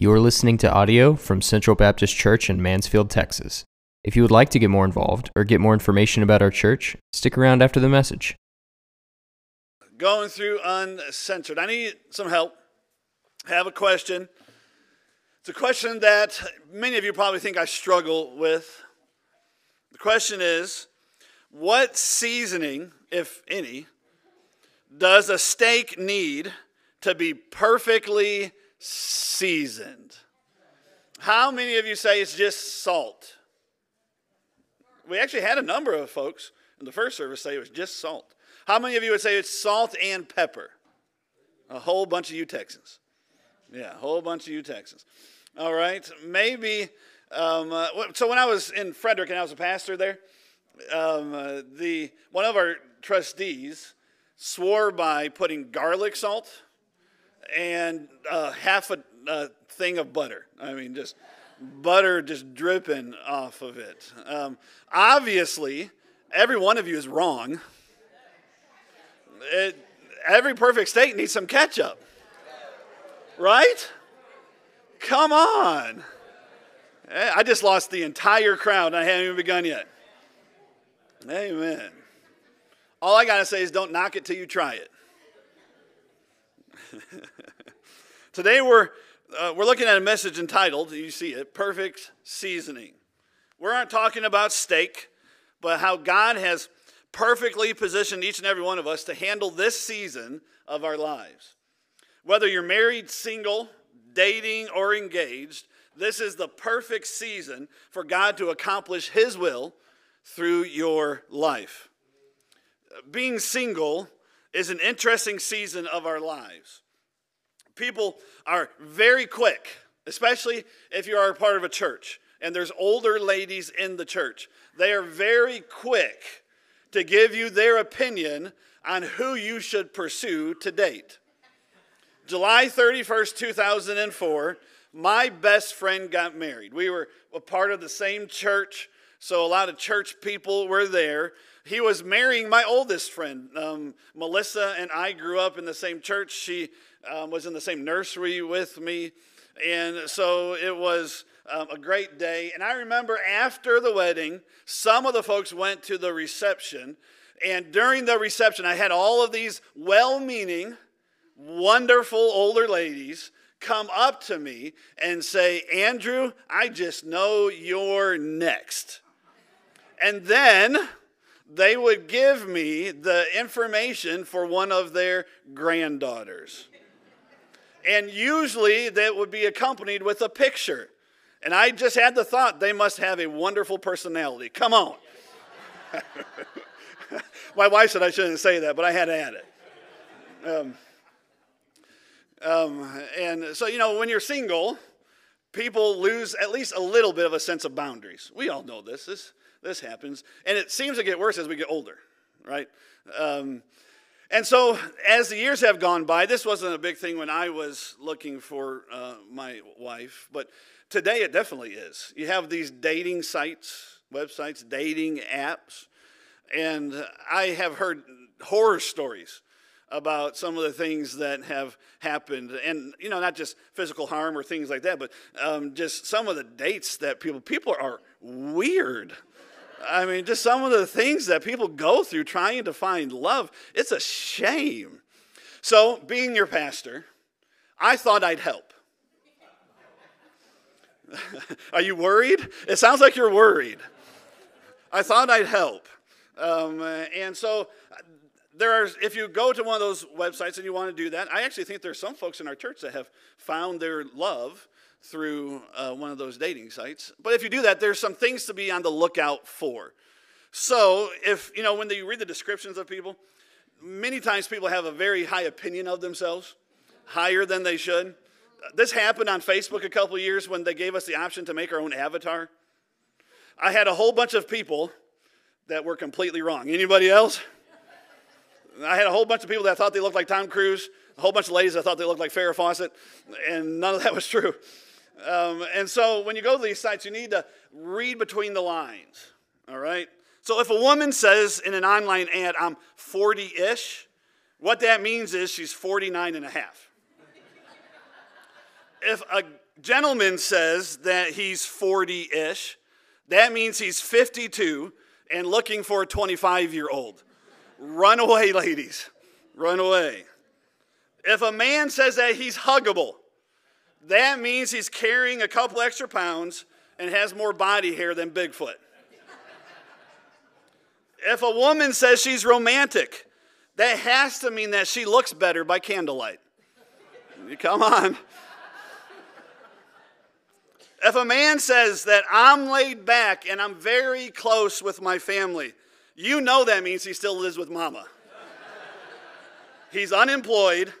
You are listening to audio from Central Baptist Church in Mansfield, Texas. If you would like to get more involved or get more information about our church, stick around after the message. Going through uncensored. I need some help. I have a question. It's a question that many of you probably think I struggle with. The question is what seasoning, if any, does a steak need to be perfectly seasoned? How many of you say it's just salt? We actually had a number of folks in the first service say it was just salt. How many of you would say it's salt and pepper? A whole bunch of you Texans. Yeah, a whole bunch of you Texans. All right, maybe. Um, uh, so when I was in Frederick and I was a pastor there, um, uh, the one of our trustees swore by putting garlic salt and uh, half a uh, thing of butter. I mean, just butter just dripping off of it. Um, obviously, every one of you is wrong. It, every perfect steak needs some ketchup, right? Come on. Eh, I just lost the entire crowd, I haven't even begun yet. Amen. All I got to say is don't knock it till you try it. Today we're, uh, we're looking at a message entitled, you see it, Perfect Seasoning. We aren't talking about steak, but how God has perfectly positioned each and every one of us to handle this season of our lives. Whether you're married, single, dating, or engaged, this is the perfect season for God to accomplish His will through your life. Being single is an interesting season of our lives. People are very quick, especially if you are a part of a church and there's older ladies in the church. They are very quick to give you their opinion on who you should pursue to date. July 31st, 2004, my best friend got married. We were a part of the same church, so a lot of church people were there. He was marrying my oldest friend, um, Melissa, and I grew up in the same church. She um, was in the same nursery with me, and so it was um, a great day. And I remember after the wedding, some of the folks went to the reception, and during the reception, I had all of these well meaning, wonderful older ladies come up to me and say, Andrew, I just know you're next. And then they would give me the information for one of their granddaughters. And usually that would be accompanied with a picture. And I just had the thought they must have a wonderful personality. Come on. My wife said I shouldn't say that, but I had to add it. Um, um, and so, you know, when you're single, people lose at least a little bit of a sense of boundaries. We all know this. This, this happens. And it seems to get worse as we get older, right? Um, and so, as the years have gone by, this wasn't a big thing when I was looking for uh, my wife, but today it definitely is. You have these dating sites, websites, dating apps, and I have heard horror stories about some of the things that have happened and you know not just physical harm or things like that but um, just some of the dates that people people are weird i mean just some of the things that people go through trying to find love it's a shame. So being your pastor i thought i'd help. Are you worried? It sounds like you're worried. I thought i'd help. Um, and so there are, if you go to one of those websites and you want to do that, I actually think there are some folks in our church that have found their love through uh, one of those dating sites. But if you do that, there's some things to be on the lookout for. So if, you know, when you read the descriptions of people, many times people have a very high opinion of themselves, higher than they should. This happened on Facebook a couple years when they gave us the option to make our own avatar. I had a whole bunch of people that were completely wrong. Anybody else? I had a whole bunch of people that thought they looked like Tom Cruise, a whole bunch of ladies that thought they looked like Farrah Fawcett, and none of that was true. Um, and so when you go to these sites, you need to read between the lines, all right? So if a woman says in an online ad, I'm 40 ish, what that means is she's 49 and a half. if a gentleman says that he's 40 ish, that means he's 52 and looking for a 25 year old. Run away, ladies. Run away. If a man says that he's huggable, that means he's carrying a couple extra pounds and has more body hair than Bigfoot. if a woman says she's romantic, that has to mean that she looks better by candlelight. Come on. If a man says that I'm laid back and I'm very close with my family, you know that means he still lives with mama. He's unemployed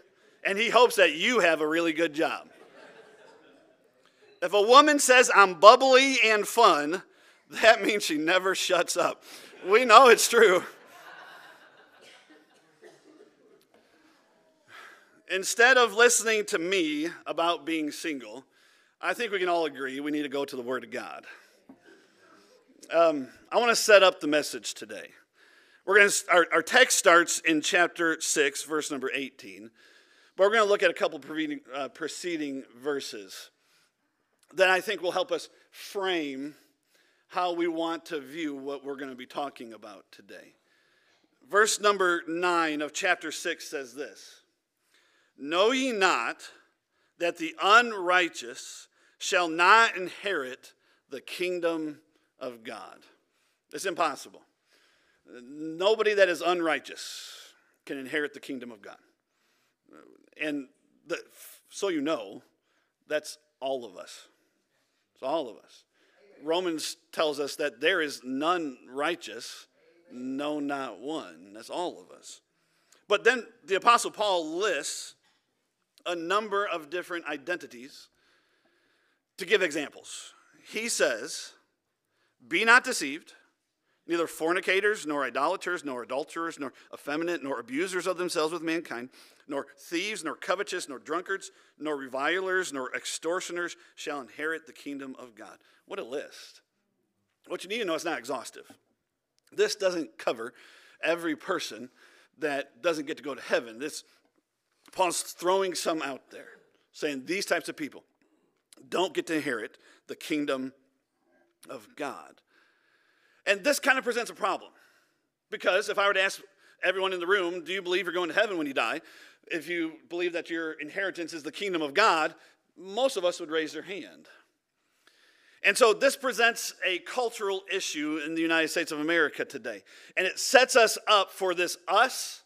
and he hopes that you have a really good job. If a woman says I'm bubbly and fun, that means she never shuts up. We know it's true. Instead of listening to me about being single, I think we can all agree we need to go to the Word of God. Um, I want to set up the message today. We're going to, our, our text starts in chapter 6, verse number 18, but we're going to look at a couple preceding, uh, preceding verses that I think will help us frame how we want to view what we're going to be talking about today. Verse number 9 of chapter 6 says this Know ye not that the unrighteous shall not inherit the kingdom of God. It's impossible. Nobody that is unrighteous can inherit the kingdom of God. And the, so you know, that's all of us. It's all of us. Romans tells us that there is none righteous, no, not one. That's all of us. But then the Apostle Paul lists a number of different identities to give examples. He says, Be not deceived, neither fornicators, nor idolaters, nor adulterers, nor effeminate, nor abusers of themselves with mankind, nor thieves, nor covetous, nor drunkards, nor revilers, nor extortioners shall inherit the kingdom of God. What a list. What you need to know is not exhaustive. This doesn't cover every person that doesn't get to go to heaven. This Paul's throwing some out there, saying these types of people don't get to inherit the kingdom of God. And this kind of presents a problem. Because if I were to ask everyone in the room, do you believe you're going to heaven when you die? If you believe that your inheritance is the kingdom of God, most of us would raise their hand. And so this presents a cultural issue in the United States of America today. And it sets us up for this us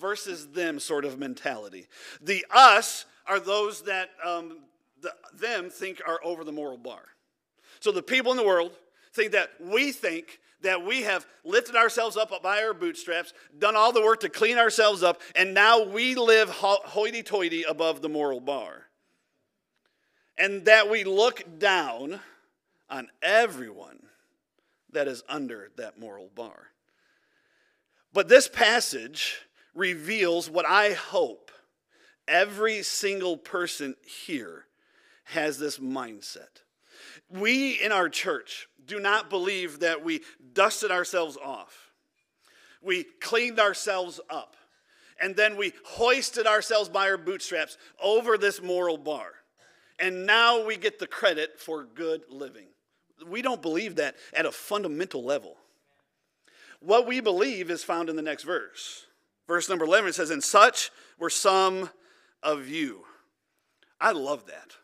versus them sort of mentality. The us are those that um, the, them think are over the moral bar. So the people in the world think that we think that we have lifted ourselves up by our bootstraps, done all the work to clean ourselves up, and now we live hoity toity above the moral bar. And that we look down on everyone that is under that moral bar. But this passage reveals what I hope every single person here has this mindset. We in our church do not believe that we dusted ourselves off, we cleaned ourselves up, and then we hoisted ourselves by our bootstraps over this moral bar. And now we get the credit for good living. We don't believe that at a fundamental level. What we believe is found in the next verse. Verse number 11 it says, And such were some of you. I love that.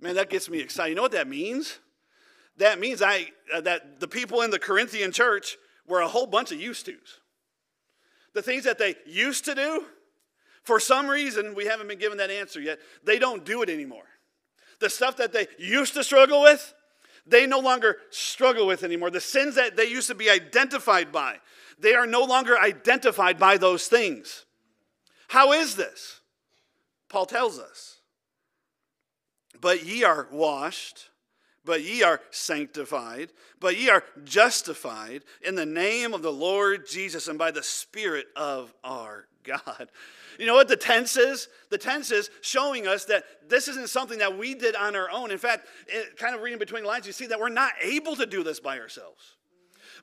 Man, that gets me excited. You know what that means? That means I, uh, that the people in the Corinthian church were a whole bunch of used tos. The things that they used to do, for some reason, we haven't been given that answer yet, they don't do it anymore. The stuff that they used to struggle with, they no longer struggle with anymore. The sins that they used to be identified by, they are no longer identified by those things. How is this? Paul tells us. But ye are washed, but ye are sanctified, but ye are justified in the name of the Lord Jesus and by the Spirit of our God. You know what the tense is? The tense is showing us that this isn't something that we did on our own. In fact, it, kind of reading between the lines, you see that we're not able to do this by ourselves.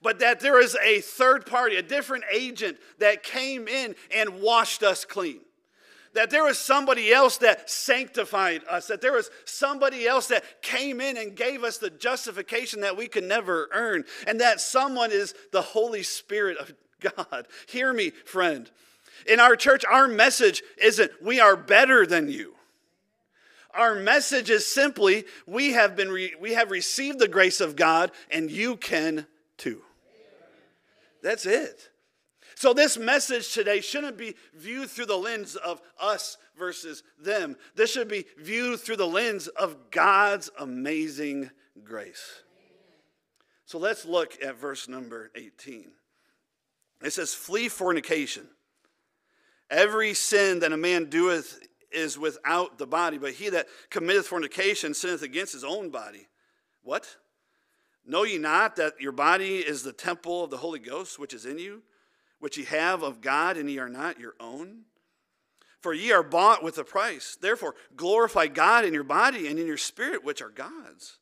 But that there is a third party, a different agent that came in and washed us clean that there was somebody else that sanctified us, that there was somebody else that came in and gave us the justification that we could never earn, and that someone is the Holy Spirit of God. Hear me, friend. In our church, our message isn't we are better than you. Our message is simply we have been re- we have received the grace of God and you can too. That's it. So, this message today shouldn't be viewed through the lens of us versus them. This should be viewed through the lens of God's amazing grace. So, let's look at verse number 18. It says, Flee fornication. Every sin that a man doeth is without the body, but he that committeth fornication sinneth against his own body. What? Know ye not that your body is the temple of the Holy Ghost which is in you, which ye have of God, and ye are not your own? For ye are bought with a price. Therefore, glorify God in your body and in your spirit, which are God's.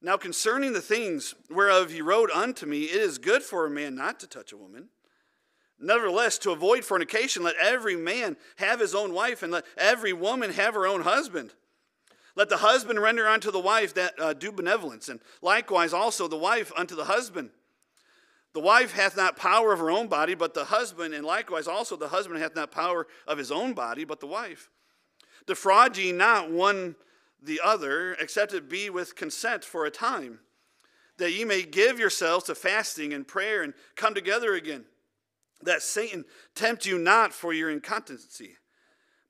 Now, concerning the things whereof ye wrote unto me, it is good for a man not to touch a woman. Nevertheless, to avoid fornication, let every man have his own wife, and let every woman have her own husband. Let the husband render unto the wife that uh, due benevolence, and likewise also the wife unto the husband. The wife hath not power of her own body, but the husband, and likewise also the husband hath not power of his own body, but the wife. Defraud ye not one the other, except it be with consent for a time, that ye may give yourselves to fasting and prayer and come together again, that Satan tempt you not for your incontinency.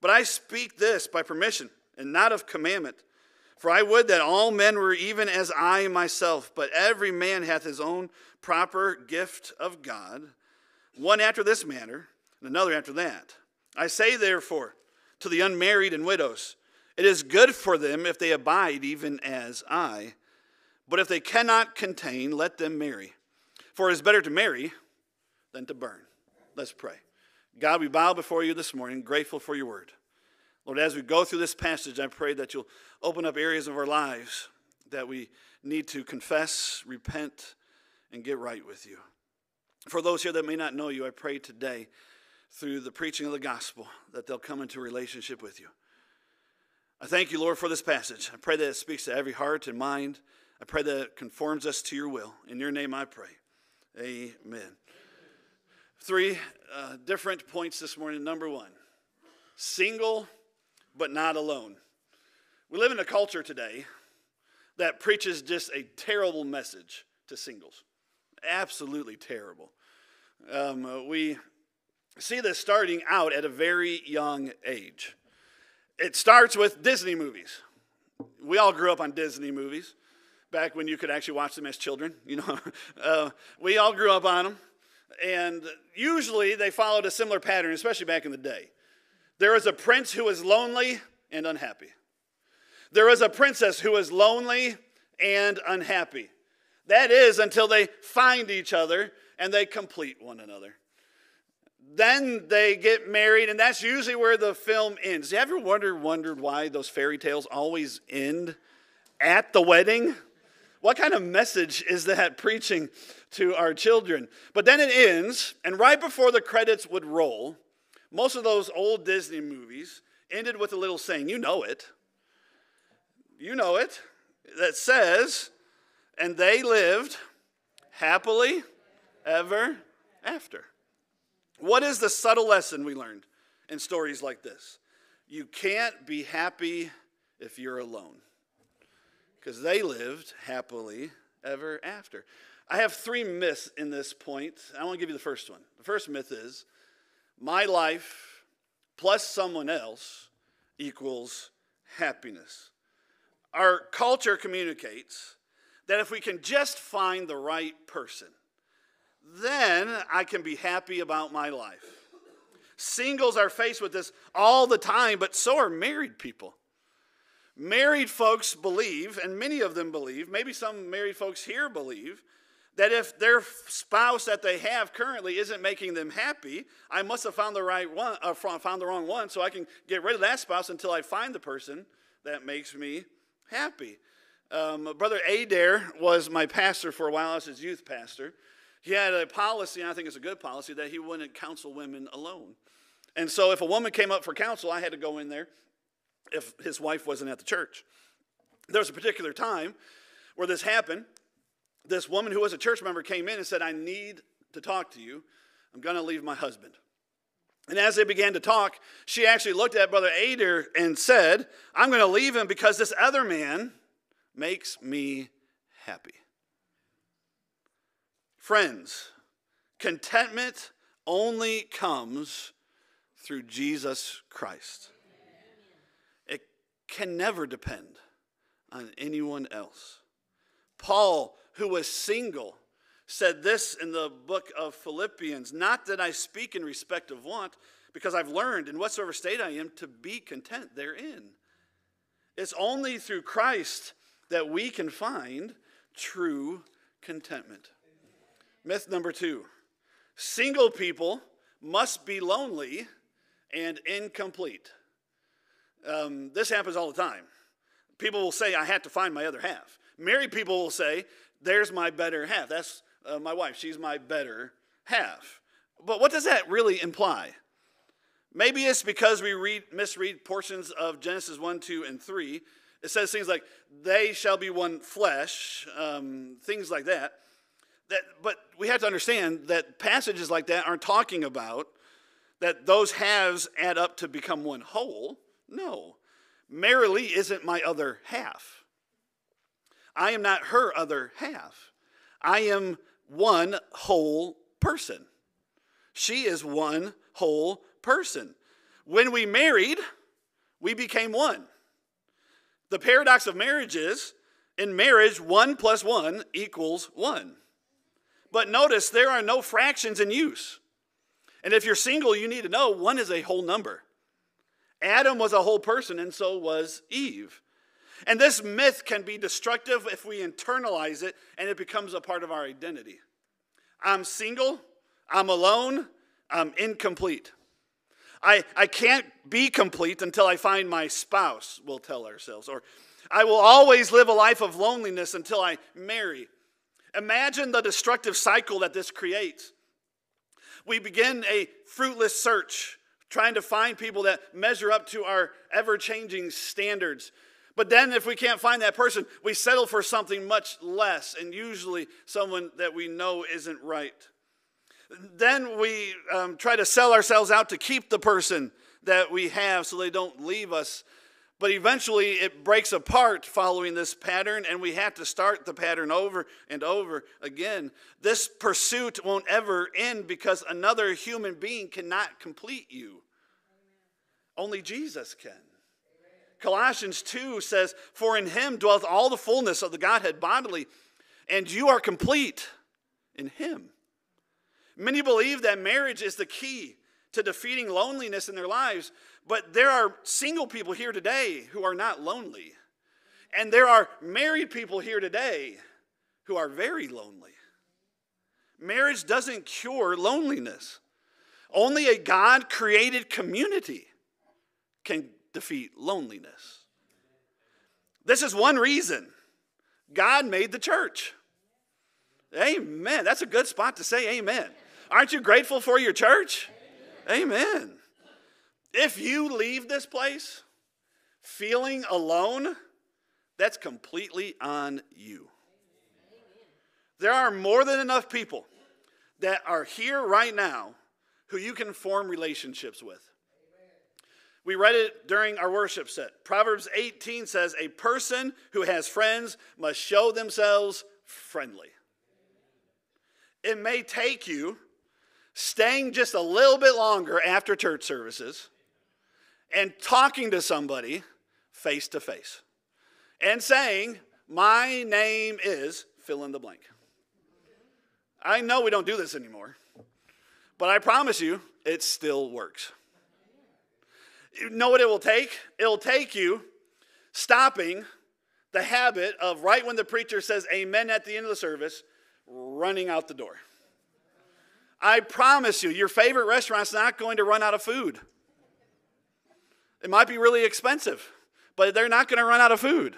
But I speak this by permission and not of commandment. For I would that all men were even as I myself, but every man hath his own proper gift of God, one after this manner, and another after that. I say therefore to the unmarried and widows, it is good for them if they abide even as I. But if they cannot contain, let them marry. For it is better to marry than to burn. Let's pray. God, we bow before you this morning, grateful for your word. Lord, as we go through this passage, I pray that you'll open up areas of our lives that we need to confess, repent, and get right with you. For those here that may not know you, I pray today through the preaching of the gospel that they'll come into relationship with you. I thank you, Lord, for this passage. I pray that it speaks to every heart and mind. I pray that it conforms us to your will. In your name I pray. Amen. Three uh, different points this morning. Number one single but not alone. We live in a culture today that preaches just a terrible message to singles. Absolutely terrible. Um, uh, we see this starting out at a very young age. It starts with Disney movies. We all grew up on Disney movies back when you could actually watch them as children. You know, uh, we all grew up on them, and usually they followed a similar pattern, especially back in the day. There was a prince who was lonely and unhappy. There was a princess who was lonely and unhappy. That is until they find each other and they complete one another. Then they get married, and that's usually where the film ends. You ever wonder, wondered why those fairy tales always end at the wedding? What kind of message is that preaching to our children? But then it ends, and right before the credits would roll, most of those old Disney movies ended with a little saying, you know it. You know it. That says, and they lived happily ever after. What is the subtle lesson we learned in stories like this? You can't be happy if you're alone. Because they lived happily ever after. I have three myths in this point. I want to give you the first one. The first myth is my life plus someone else equals happiness. Our culture communicates that if we can just find the right person, then I can be happy about my life. Singles are faced with this all the time, but so are married people. Married folks believe, and many of them believe, maybe some married folks here believe, that if their spouse that they have currently isn't making them happy, I must have found the right one, uh, found the wrong one, so I can get rid of that spouse until I find the person that makes me happy. Um, Brother Adair was my pastor for a while. I was his youth pastor. He had a policy, and I think it's a good policy, that he wouldn't counsel women alone. And so if a woman came up for counsel, I had to go in there if his wife wasn't at the church. There was a particular time where this happened. This woman who was a church member came in and said, I need to talk to you. I'm going to leave my husband. And as they began to talk, she actually looked at Brother Adair and said, I'm going to leave him because this other man makes me happy. Friends, contentment only comes through Jesus Christ. It can never depend on anyone else. Paul, who was single, said this in the book of Philippians Not that I speak in respect of want, because I've learned in whatsoever state I am to be content therein. It's only through Christ that we can find true contentment. Myth number two single people must be lonely and incomplete. Um, this happens all the time. People will say, I had to find my other half. Married people will say, There's my better half. That's uh, my wife. She's my better half. But what does that really imply? Maybe it's because we read, misread portions of Genesis 1, 2, and 3. It says things like, they shall be one flesh, um, things like that. that. But we have to understand that passages like that aren't talking about that those halves add up to become one whole. No. Mary Lee isn't my other half. I am not her other half. I am one whole person. She is one whole person. When we married, we became one. The paradox of marriage is in marriage, one plus one equals one. But notice there are no fractions in use. And if you're single, you need to know one is a whole number. Adam was a whole person, and so was Eve. And this myth can be destructive if we internalize it and it becomes a part of our identity. I'm single, I'm alone, I'm incomplete. I, I can't be complete until I find my spouse, we'll tell ourselves. Or I will always live a life of loneliness until I marry. Imagine the destructive cycle that this creates. We begin a fruitless search, trying to find people that measure up to our ever changing standards. But then, if we can't find that person, we settle for something much less, and usually someone that we know isn't right. Then we um, try to sell ourselves out to keep the person that we have so they don't leave us. But eventually it breaks apart following this pattern, and we have to start the pattern over and over again. This pursuit won't ever end because another human being cannot complete you. Only Jesus can. Colossians 2 says, For in him dwelleth all the fullness of the Godhead bodily, and you are complete in him. Many believe that marriage is the key to defeating loneliness in their lives, but there are single people here today who are not lonely. And there are married people here today who are very lonely. Marriage doesn't cure loneliness. Only a God created community can defeat loneliness. This is one reason God made the church. Amen. That's a good spot to say amen. Aren't you grateful for your church? Amen. amen. If you leave this place feeling alone, that's completely on you. There are more than enough people that are here right now who you can form relationships with. We read it during our worship set. Proverbs 18 says, A person who has friends must show themselves friendly. It may take you staying just a little bit longer after church services and talking to somebody face to face and saying, My name is fill in the blank. I know we don't do this anymore, but I promise you, it still works. You know what it will take? It'll take you stopping the habit of right when the preacher says amen at the end of the service, running out the door. I promise you, your favorite restaurant's not going to run out of food. It might be really expensive, but they're not going to run out of food.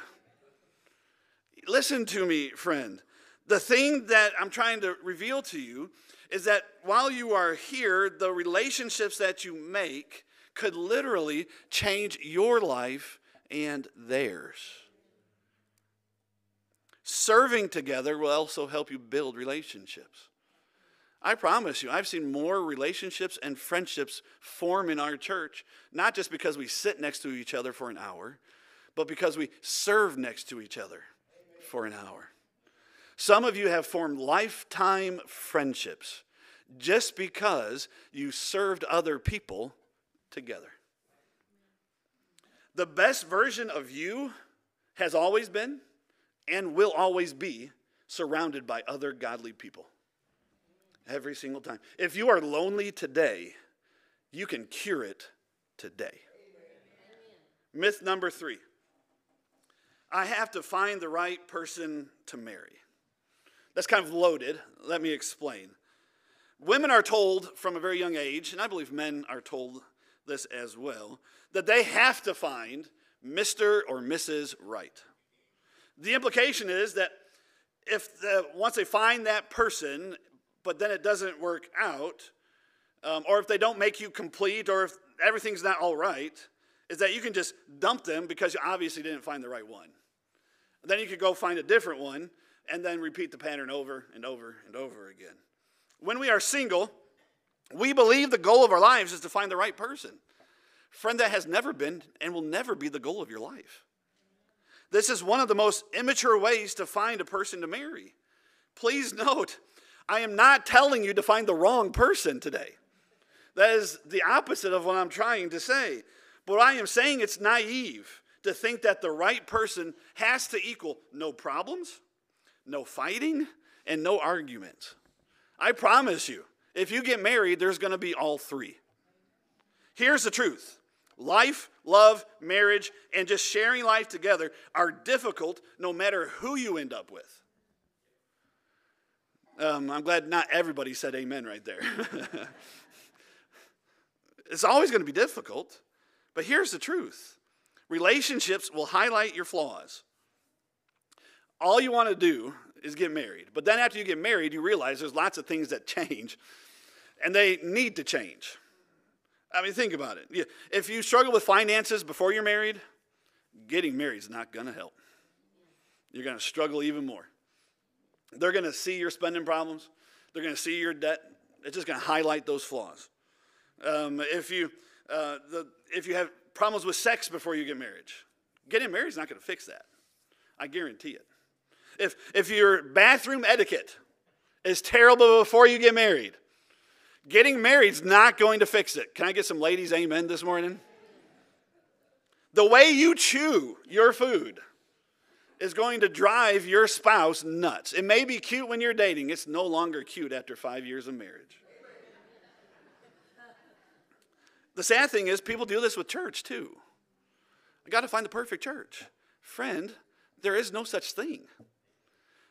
Listen to me, friend. The thing that I'm trying to reveal to you is that while you are here, the relationships that you make could literally change your life and theirs. Serving together will also help you build relationships. I promise you, I've seen more relationships and friendships form in our church, not just because we sit next to each other for an hour, but because we serve next to each other for an hour. Some of you have formed lifetime friendships just because you served other people together. The best version of you has always been and will always be surrounded by other godly people. Every single time. If you are lonely today, you can cure it today. Myth number three I have to find the right person to marry. That's kind of loaded. Let me explain. Women are told from a very young age, and I believe men are told this as well, that they have to find Mr. or Mrs. Right. The implication is that if the, once they find that person, but then it doesn't work out, um, or if they don't make you complete, or if everything's not all right, is that you can just dump them because you obviously didn't find the right one. Then you could go find a different one and then repeat the pattern over and over and over again. When we are single, we believe the goal of our lives is to find the right person. Friend, that has never been and will never be the goal of your life. This is one of the most immature ways to find a person to marry. Please note, I am not telling you to find the wrong person today. That is the opposite of what I'm trying to say. But I am saying it's naive to think that the right person has to equal no problems, no fighting, and no arguments. I promise you, if you get married, there's going to be all three. Here's the truth life, love, marriage, and just sharing life together are difficult no matter who you end up with. Um, I'm glad not everybody said amen right there. it's always going to be difficult, but here's the truth relationships will highlight your flaws. All you want to do is get married. But then after you get married, you realize there's lots of things that change, and they need to change. I mean, think about it. If you struggle with finances before you're married, getting married is not going to help. You're going to struggle even more. They're going to see your spending problems, they're going to see your debt. It's just going to highlight those flaws. Um, if, you, uh, the, if you have problems with sex before you get married, getting married is not going to fix that. I guarantee it. If, if your bathroom etiquette is terrible before you get married, getting married is not going to fix it. Can I get some ladies' amen this morning? The way you chew your food is going to drive your spouse nuts. It may be cute when you're dating, it's no longer cute after five years of marriage. The sad thing is, people do this with church too. I got to find the perfect church. Friend, there is no such thing.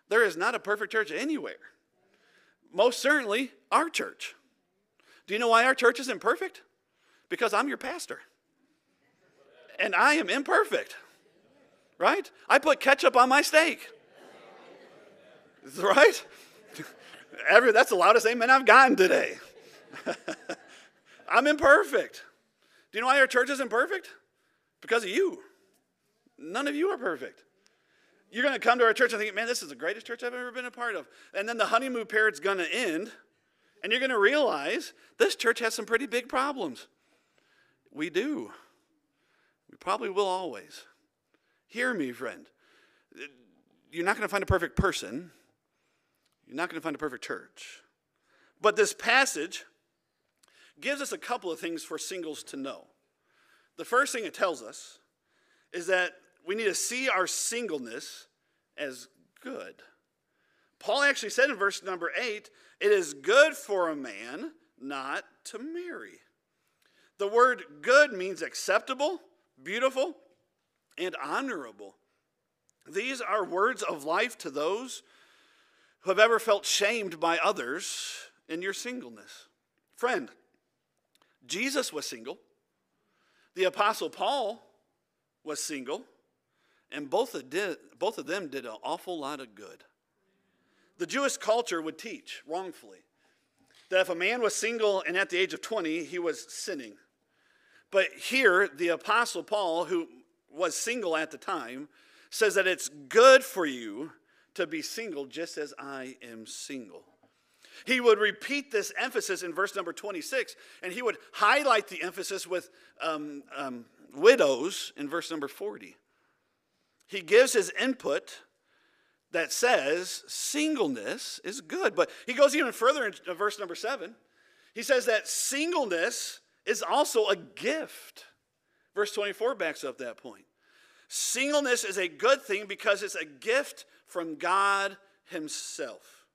There is not a perfect church anywhere. Most certainly, our church. Do you know why our church isn't perfect? Because I'm your pastor. And I am imperfect right? I put ketchup on my steak. Right? Every, that's the loudest amen I've gotten today. I'm imperfect. Do you know why our church is imperfect? Because of you. None of you are perfect. You're going to come to our church and think, man, this is the greatest church I've ever been a part of. And then the honeymoon period's going to end, and you're going to realize this church has some pretty big problems. We do. We probably will always. Hear me, friend. You're not going to find a perfect person, you're not going to find a perfect church. But this passage gives us a couple of things for singles to know. The first thing it tells us is that we need to see our singleness as good. Paul actually said in verse number eight, it is good for a man not to marry. The word good means acceptable, beautiful, and honorable. These are words of life to those who have ever felt shamed by others in your singleness. Friend, Jesus was single. The Apostle Paul was single. And both of, did, both of them did an awful lot of good. The Jewish culture would teach wrongfully that if a man was single and at the age of 20, he was sinning. But here, the Apostle Paul, who was single at the time, says that it's good for you to be single just as I am single. He would repeat this emphasis in verse number 26, and he would highlight the emphasis with um, um, widows in verse number 40. He gives his input that says singleness is good. But he goes even further in verse number 7. He says that singleness is also a gift. Verse 24 backs up that point. Singleness is a good thing because it's a gift from God Himself.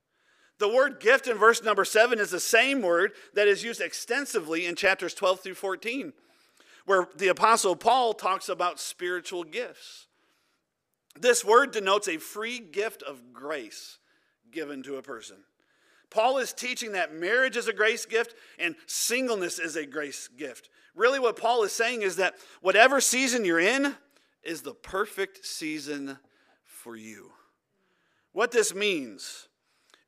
The word gift in verse number 7 is the same word that is used extensively in chapters 12 through 14, where the Apostle Paul talks about spiritual gifts. This word denotes a free gift of grace given to a person. Paul is teaching that marriage is a grace gift and singleness is a grace gift. Really, what Paul is saying is that whatever season you're in is the perfect season for you. What this means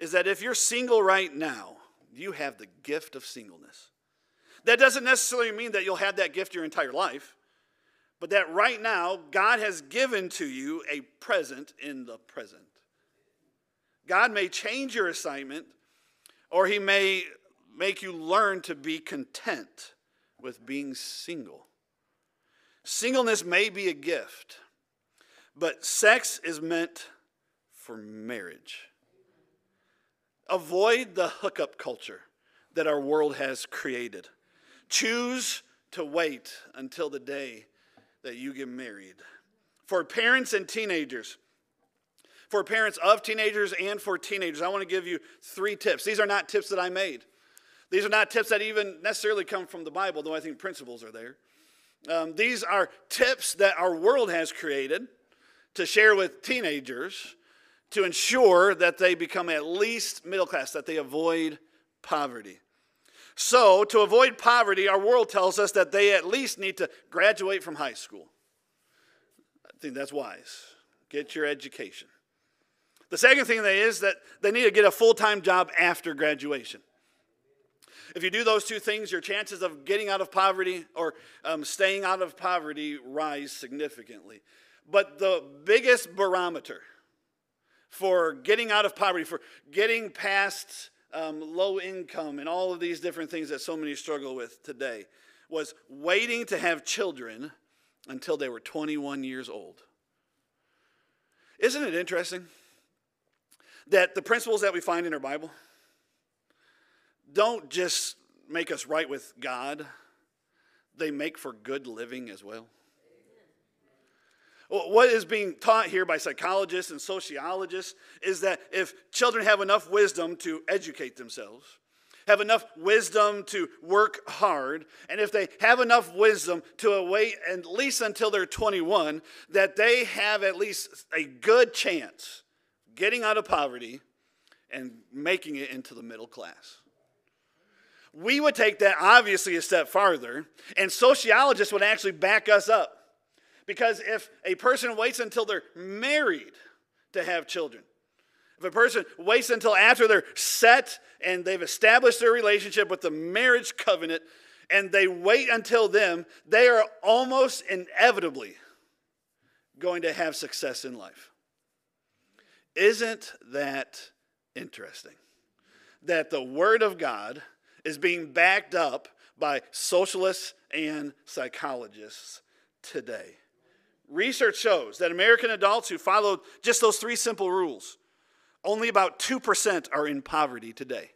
is that if you're single right now, you have the gift of singleness. That doesn't necessarily mean that you'll have that gift your entire life, but that right now, God has given to you a present in the present. God may change your assignment, or He may make you learn to be content with being single. Singleness may be a gift, but sex is meant for marriage. Avoid the hookup culture that our world has created. Choose to wait until the day that you get married. For parents and teenagers, for parents of teenagers and for teenagers, I want to give you three tips. These are not tips that I made. These are not tips that even necessarily come from the Bible, though I think principles are there. Um, these are tips that our world has created to share with teenagers to ensure that they become at least middle class, that they avoid poverty. So, to avoid poverty, our world tells us that they at least need to graduate from high school. I think that's wise. Get your education. The second thing they is that they need to get a full time job after graduation. If you do those two things, your chances of getting out of poverty or um, staying out of poverty rise significantly. But the biggest barometer for getting out of poverty, for getting past um, low income and all of these different things that so many struggle with today, was waiting to have children until they were 21 years old. Isn't it interesting that the principles that we find in our Bible, don't just make us right with God, they make for good living as well. What is being taught here by psychologists and sociologists is that if children have enough wisdom to educate themselves, have enough wisdom to work hard, and if they have enough wisdom to wait at least until they're 21, that they have at least a good chance getting out of poverty and making it into the middle class. We would take that obviously a step farther, and sociologists would actually back us up. Because if a person waits until they're married to have children, if a person waits until after they're set and they've established their relationship with the marriage covenant, and they wait until then, they are almost inevitably going to have success in life. Isn't that interesting? That the Word of God is being backed up by socialists and psychologists today. Research shows that American adults who followed just those three simple rules, only about 2% are in poverty today.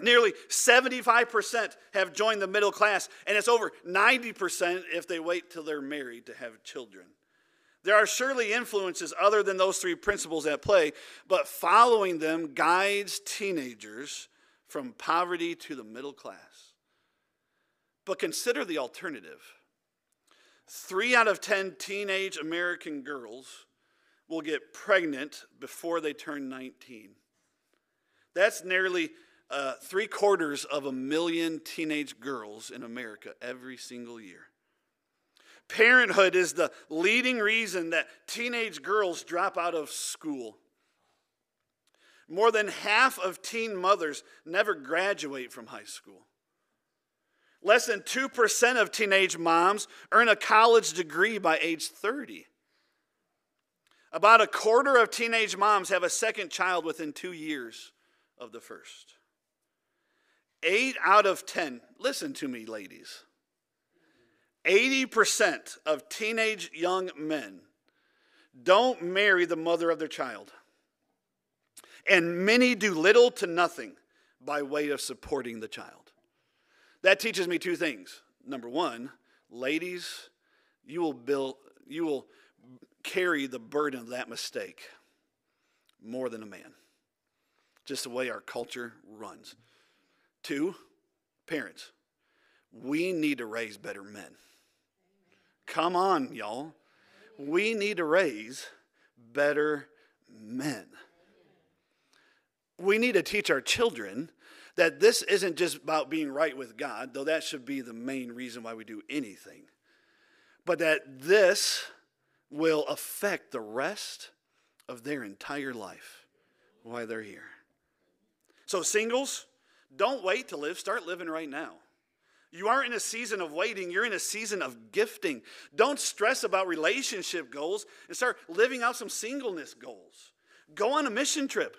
Nearly 75% have joined the middle class, and it's over 90% if they wait till they're married to have children. There are surely influences other than those three principles at play, but following them guides teenagers from poverty to the middle class. But consider the alternative. Three out of 10 teenage American girls will get pregnant before they turn 19. That's nearly uh, three quarters of a million teenage girls in America every single year. Parenthood is the leading reason that teenage girls drop out of school. More than half of teen mothers never graduate from high school. Less than 2% of teenage moms earn a college degree by age 30. About a quarter of teenage moms have a second child within two years of the first. Eight out of 10, listen to me, ladies. 80% of teenage young men don't marry the mother of their child. And many do little to nothing by way of supporting the child. That teaches me two things. Number one, ladies, you will build, you will carry the burden of that mistake more than a man. Just the way our culture runs. Two, parents, we need to raise better men. Come on, y'all. We need to raise better men. We need to teach our children that this isn't just about being right with God, though that should be the main reason why we do anything, but that this will affect the rest of their entire life while they're here. So, singles, don't wait to live, start living right now. You aren't in a season of waiting, you're in a season of gifting. Don't stress about relationship goals and start living out some singleness goals. Go on a mission trip.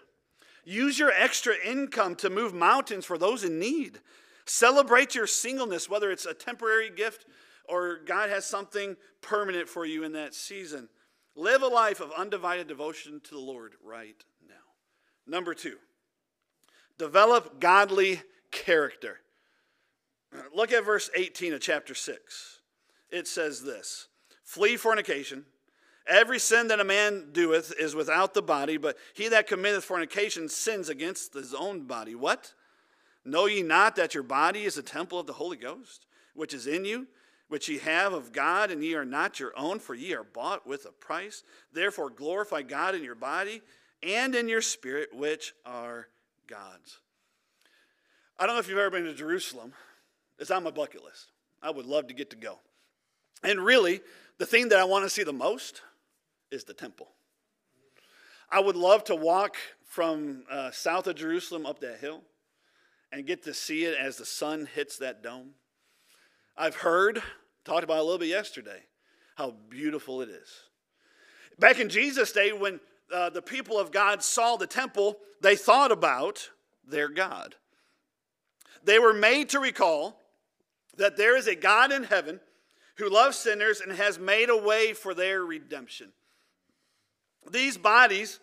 Use your extra income to move mountains for those in need. Celebrate your singleness, whether it's a temporary gift or God has something permanent for you in that season. Live a life of undivided devotion to the Lord right now. Number two, develop godly character. Look at verse 18 of chapter 6. It says this Flee fornication. Every sin that a man doeth is without the body, but he that committeth fornication sins against his own body. What? Know ye not that your body is a temple of the Holy Ghost, which is in you, which ye have of God, and ye are not your own, for ye are bought with a price? Therefore glorify God in your body and in your spirit, which are God's. I don't know if you've ever been to Jerusalem. It's on my bucket list. I would love to get to go. And really, the thing that I want to see the most is the temple. I would love to walk from uh, south of Jerusalem up that hill and get to see it as the sun hits that dome. I've heard, talked about a little bit yesterday, how beautiful it is. Back in Jesus' day, when uh, the people of God saw the temple, they thought about their God. They were made to recall that there is a God in heaven who loves sinners and has made a way for their redemption. These bodies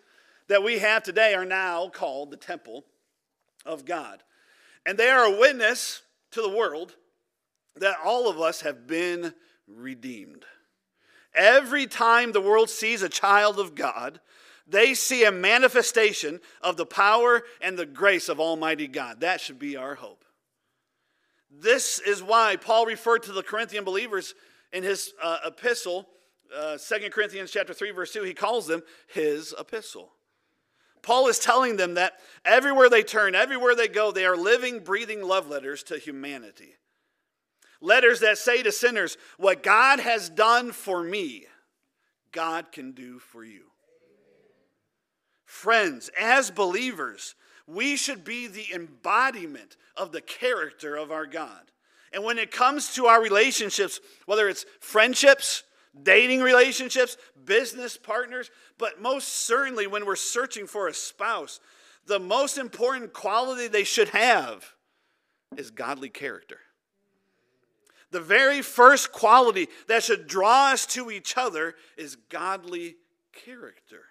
that we have today are now called the temple of God. And they are a witness to the world that all of us have been redeemed. Every time the world sees a child of God, they see a manifestation of the power and the grace of Almighty God. That should be our hope. This is why Paul referred to the Corinthian believers in his uh, epistle, uh, 2 Corinthians chapter 3, verse 2, he calls them his epistle. Paul is telling them that everywhere they turn, everywhere they go, they are living, breathing love letters to humanity. Letters that say to sinners, What God has done for me, God can do for you. Friends, as believers, we should be the embodiment of the character of our God. And when it comes to our relationships, whether it's friendships, dating relationships, business partners, but most certainly when we're searching for a spouse, the most important quality they should have is godly character. The very first quality that should draw us to each other is godly character.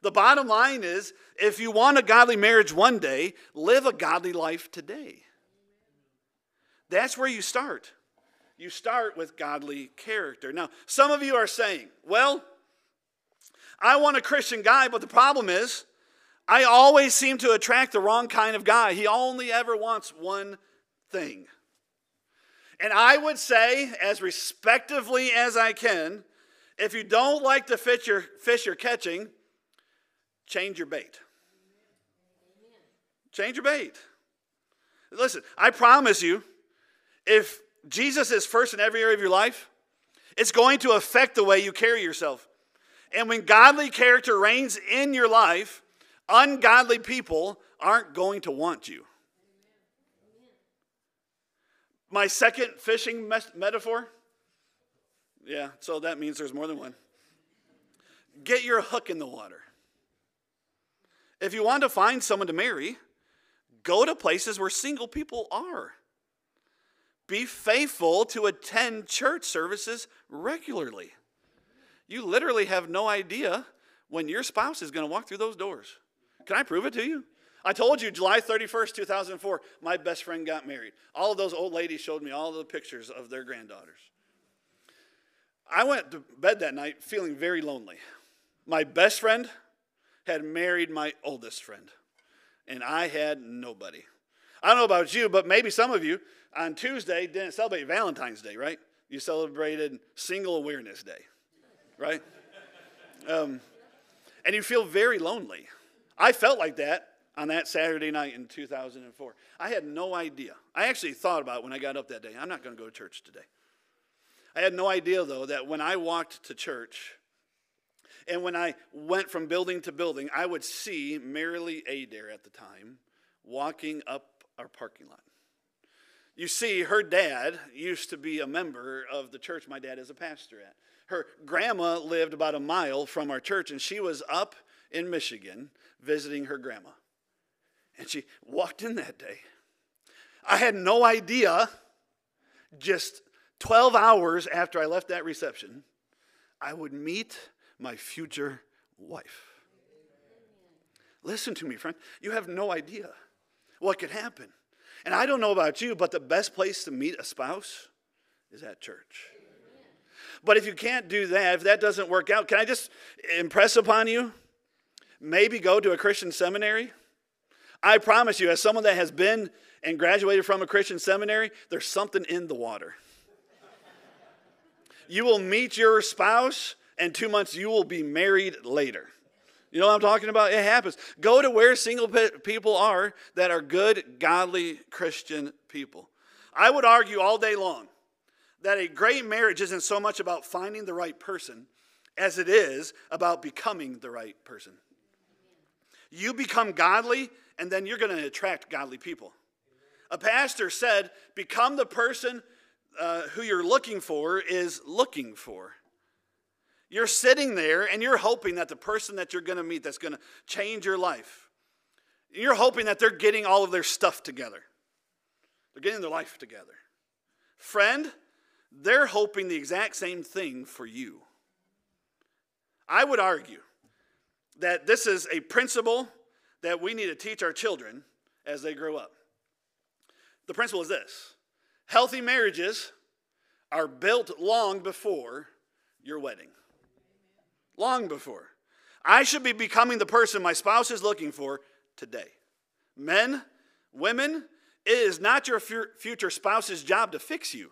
The bottom line is if you want a godly marriage one day, live a godly life today. That's where you start. You start with godly character. Now, some of you are saying, well, I want a Christian guy, but the problem is, I always seem to attract the wrong kind of guy. He only ever wants one thing. And I would say, as respectively as I can, if you don't like the fish you're, fish you're catching, change your bait. Change your bait. Listen, I promise you, if Jesus is first in every area of your life, it's going to affect the way you carry yourself. And when godly character reigns in your life, Ungodly people aren't going to want you. My second fishing mes- metaphor. Yeah, so that means there's more than one. Get your hook in the water. If you want to find someone to marry, go to places where single people are. Be faithful to attend church services regularly. You literally have no idea when your spouse is going to walk through those doors. Can I prove it to you? I told you July 31st, 2004, my best friend got married. All of those old ladies showed me all the pictures of their granddaughters. I went to bed that night feeling very lonely. My best friend had married my oldest friend, and I had nobody. I don't know about you, but maybe some of you on Tuesday didn't celebrate Valentine's Day, right? You celebrated Single Awareness Day, right? Um, and you feel very lonely. I felt like that on that Saturday night in 2004. I had no idea. I actually thought about it when I got up that day, I'm not going to go to church today. I had no idea, though, that when I walked to church and when I went from building to building, I would see Marilee Adair at the time walking up our parking lot. You see, her dad used to be a member of the church my dad is a pastor at. Her grandma lived about a mile from our church, and she was up in Michigan visiting her grandma. And she walked in that day. I had no idea, just 12 hours after I left that reception, I would meet my future wife. Listen to me, friend. You have no idea what could happen. And I don't know about you, but the best place to meet a spouse is at church. But if you can't do that, if that doesn't work out, can I just impress upon you? Maybe go to a Christian seminary. I promise you, as someone that has been and graduated from a Christian seminary, there's something in the water. you will meet your spouse, and two months you will be married later. You know what I'm talking about? It happens. Go to where single people are that are good, godly Christian people. I would argue all day long that a great marriage isn't so much about finding the right person as it is about becoming the right person. You become godly, and then you're going to attract godly people. A pastor said, Become the person uh, who you're looking for is looking for. You're sitting there and you're hoping that the person that you're going to meet that's going to change your life, you're hoping that they're getting all of their stuff together. They're getting their life together. Friend, they're hoping the exact same thing for you. I would argue that this is a principle that we need to teach our children as they grow up. The principle is this healthy marriages are built long before your wedding long before. I should be becoming the person my spouse is looking for today. Men, women, it is not your future spouse's job to fix you.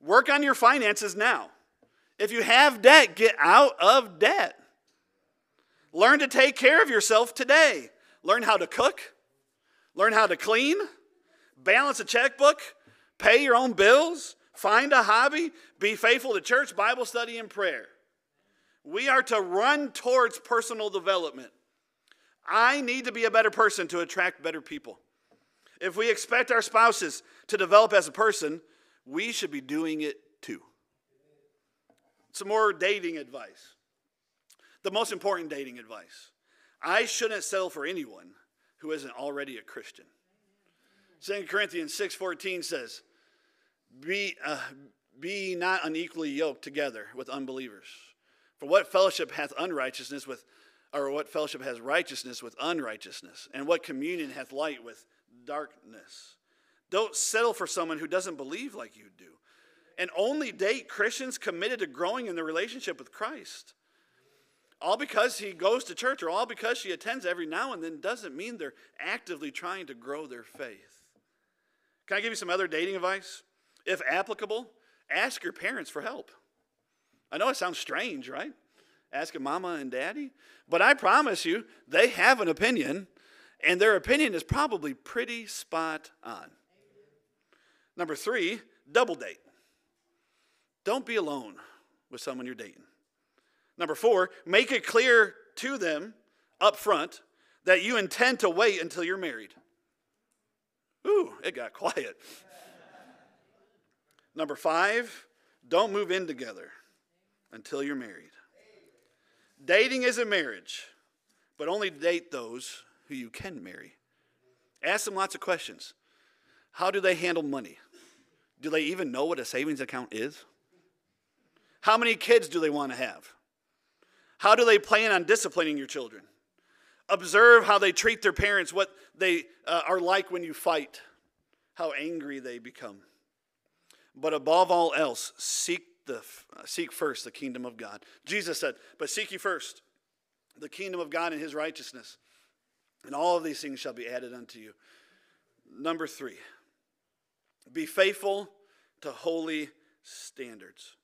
Work on your finances now. If you have debt, get out of debt. Learn to take care of yourself today. Learn how to cook, learn how to clean, balance a checkbook, pay your own bills, find a hobby, be faithful to church, Bible study, and prayer. We are to run towards personal development. I need to be a better person to attract better people. If we expect our spouses to develop as a person, we should be doing it too. Some more dating advice. The most important dating advice. I shouldn't settle for anyone who isn't already a Christian. 2 Corinthians 6:14 says, be, uh, be not unequally yoked together with unbelievers. For what fellowship hath unrighteousness with, or what fellowship has righteousness with unrighteousness? And what communion hath light with darkness? Don't settle for someone who doesn't believe like you do. And only date Christians committed to growing in the relationship with Christ. All because he goes to church or all because she attends every now and then doesn't mean they're actively trying to grow their faith. Can I give you some other dating advice? If applicable, ask your parents for help. I know it sounds strange, right? Asking mama and daddy. But I promise you, they have an opinion, and their opinion is probably pretty spot on. Number three, double date. Don't be alone with someone you're dating. Number four, make it clear to them up front that you intend to wait until you're married. Ooh, it got quiet. Number five, don't move in together until you're married. Dating is a marriage, but only date those who you can marry. Ask them lots of questions. How do they handle money? Do they even know what a savings account is? How many kids do they want to have? How do they plan on disciplining your children? Observe how they treat their parents, what they uh, are like when you fight, how angry they become. But above all else, seek, the, uh, seek first the kingdom of God. Jesus said, But seek ye first the kingdom of God and his righteousness, and all of these things shall be added unto you. Number three, be faithful to holy standards.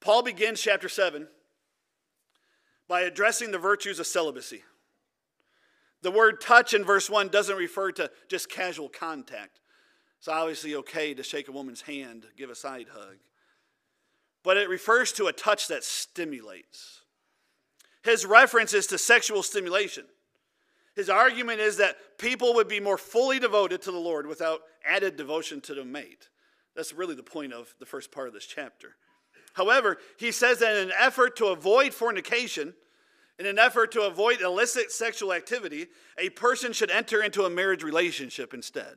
Paul begins chapter 7 by addressing the virtues of celibacy. The word touch in verse 1 doesn't refer to just casual contact. It's obviously okay to shake a woman's hand, give a side hug. But it refers to a touch that stimulates. His reference is to sexual stimulation. His argument is that people would be more fully devoted to the Lord without added devotion to the mate. That's really the point of the first part of this chapter. However, he says that in an effort to avoid fornication, in an effort to avoid illicit sexual activity, a person should enter into a marriage relationship instead.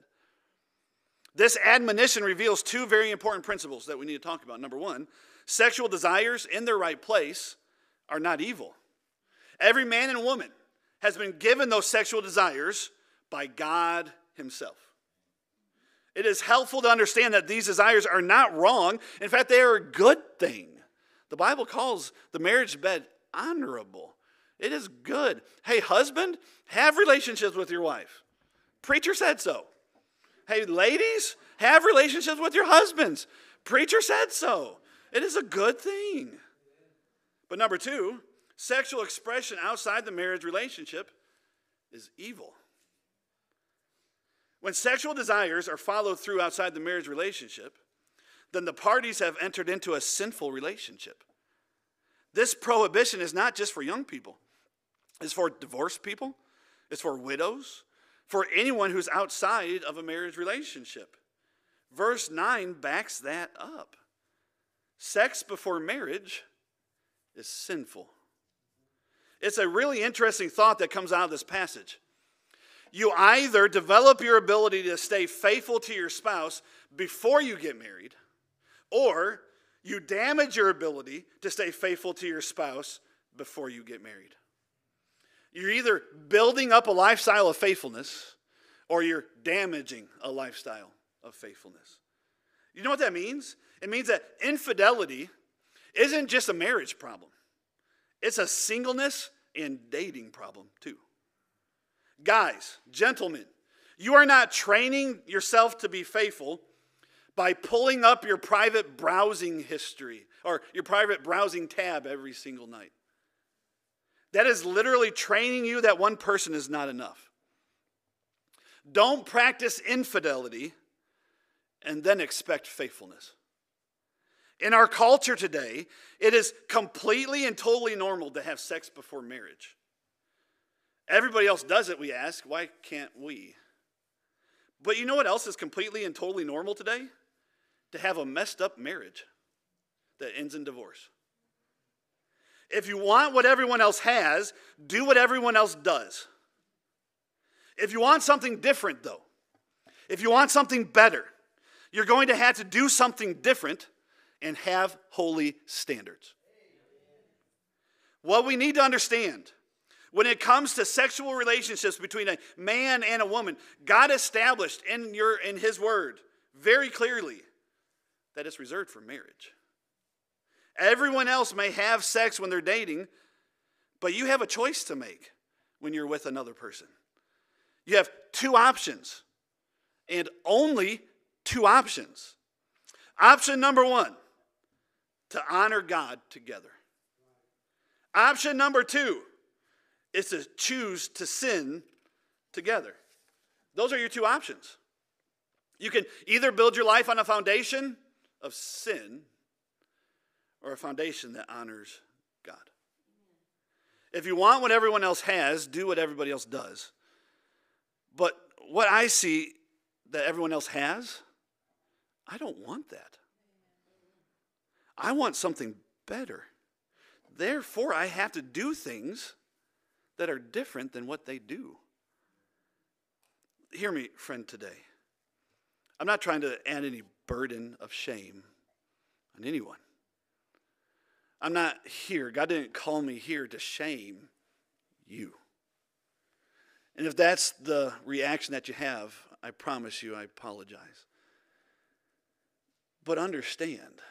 This admonition reveals two very important principles that we need to talk about. Number one, sexual desires in their right place are not evil. Every man and woman has been given those sexual desires by God Himself. It is helpful to understand that these desires are not wrong. In fact, they are a good thing. The Bible calls the marriage bed honorable. It is good. Hey, husband, have relationships with your wife. Preacher said so. Hey, ladies, have relationships with your husbands. Preacher said so. It is a good thing. But number two, sexual expression outside the marriage relationship is evil. When sexual desires are followed through outside the marriage relationship, then the parties have entered into a sinful relationship. This prohibition is not just for young people. It's for divorced people, it's for widows, for anyone who's outside of a marriage relationship. Verse 9 backs that up. Sex before marriage is sinful. It's a really interesting thought that comes out of this passage. You either develop your ability to stay faithful to your spouse before you get married, or you damage your ability to stay faithful to your spouse before you get married. You're either building up a lifestyle of faithfulness or you're damaging a lifestyle of faithfulness. You know what that means? It means that infidelity isn't just a marriage problem, it's a singleness and dating problem too. Guys, gentlemen, you are not training yourself to be faithful by pulling up your private browsing history or your private browsing tab every single night. That is literally training you that one person is not enough. Don't practice infidelity and then expect faithfulness. In our culture today, it is completely and totally normal to have sex before marriage. Everybody else does it, we ask. Why can't we? But you know what else is completely and totally normal today? To have a messed up marriage that ends in divorce. If you want what everyone else has, do what everyone else does. If you want something different, though, if you want something better, you're going to have to do something different and have holy standards. What we need to understand when it comes to sexual relationships between a man and a woman, God established in, your, in His Word very clearly that it's reserved for marriage. Everyone else may have sex when they're dating, but you have a choice to make when you're with another person. You have two options, and only two options. Option number one to honor God together. Option number two is to choose to sin together. Those are your two options. You can either build your life on a foundation of sin or a foundation that honors God. If you want what everyone else has, do what everybody else does. But what I see that everyone else has, I don't want that. I want something better. Therefore, I have to do things that are different than what they do. Hear me, friend, today. I'm not trying to add any burden of shame on anyone. I'm not here. God didn't call me here to shame you. And if that's the reaction that you have, I promise you I apologize. But understand,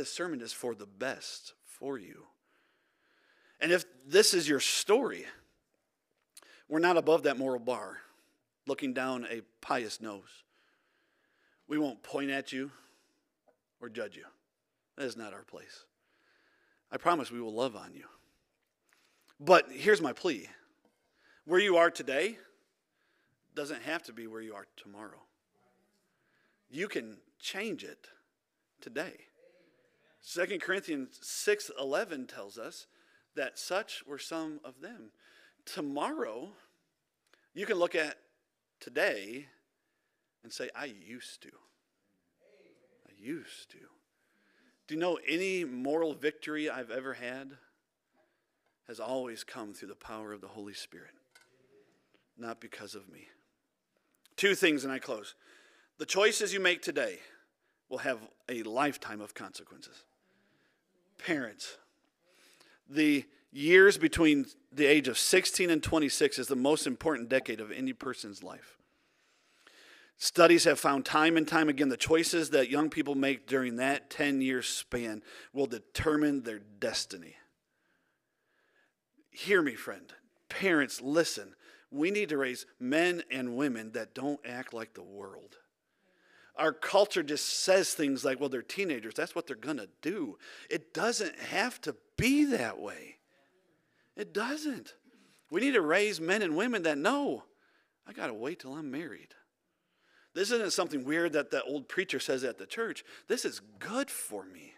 this sermon is for the best for you. And if this is your story, we're not above that moral bar, looking down a pious nose. We won't point at you or judge you. That is not our place. I promise we will love on you. But here's my plea where you are today doesn't have to be where you are tomorrow. You can change it today. 2 Corinthians 6:11 tells us that such were some of them. Tomorrow, you can look at today and say, I used to. I used to. Do you know any moral victory I've ever had has always come through the power of the Holy Spirit, not because of me? Two things, and I close. The choices you make today will have a lifetime of consequences. Parents, the years between the age of 16 and 26 is the most important decade of any person's life. Studies have found time and time again the choices that young people make during that 10 year span will determine their destiny. Hear me, friend. Parents, listen. We need to raise men and women that don't act like the world. Our culture just says things like, well, they're teenagers. That's what they're going to do. It doesn't have to be that way. It doesn't. We need to raise men and women that know, I got to wait till I'm married. This isn't something weird that the old preacher says at the church. This is good for me.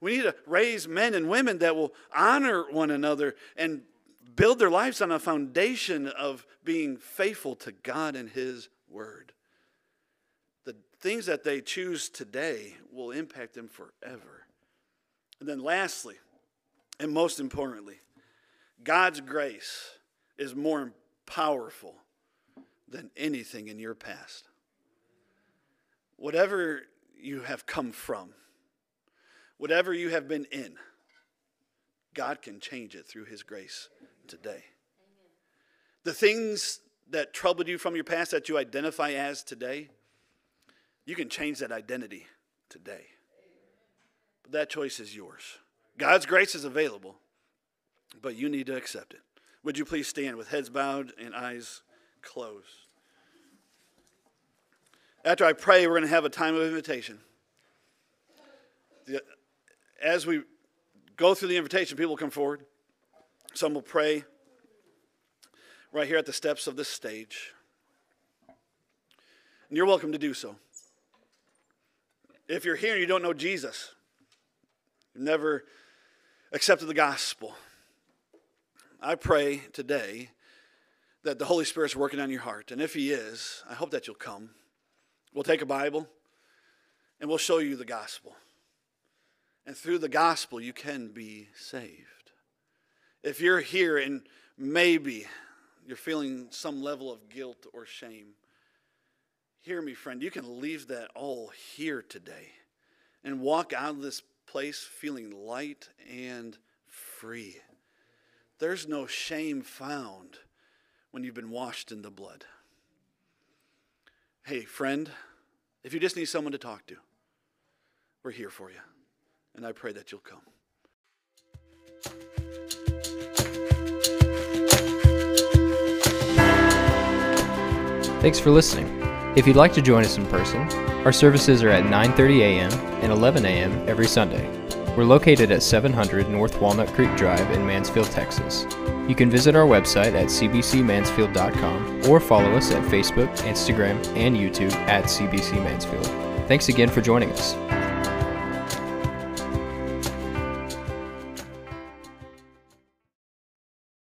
We need to raise men and women that will honor one another and build their lives on a foundation of being faithful to God and His Word. Things that they choose today will impact them forever. And then, lastly, and most importantly, God's grace is more powerful than anything in your past. Whatever you have come from, whatever you have been in, God can change it through His grace today. The things that troubled you from your past that you identify as today, you can change that identity today. But that choice is yours. God's grace is available, but you need to accept it. Would you please stand with heads bowed and eyes closed? After I pray, we're going to have a time of invitation. As we go through the invitation, people come forward. Some will pray right here at the steps of this stage. And you're welcome to do so. If you're here and you don't know Jesus, you've never accepted the gospel, I pray today that the Holy Spirit's working on your heart. And if He is, I hope that you'll come. We'll take a Bible and we'll show you the gospel. And through the gospel, you can be saved. If you're here and maybe you're feeling some level of guilt or shame, hear me, friend. You can leave that all here today and walk out of this place feeling light and free. There's no shame found when you've been washed in the blood. Hey, friend, if you just need someone to talk to, we're here for you. And I pray that you'll come. Thanks for listening. If you'd like to join us in person, our services are at 9:30 a.m. and 11 a.m. every Sunday. We're located at 700 North Walnut Creek Drive in Mansfield, Texas. You can visit our website at cbcmansfield.com or follow us at Facebook, Instagram, and YouTube at CBC Mansfield. Thanks again for joining us.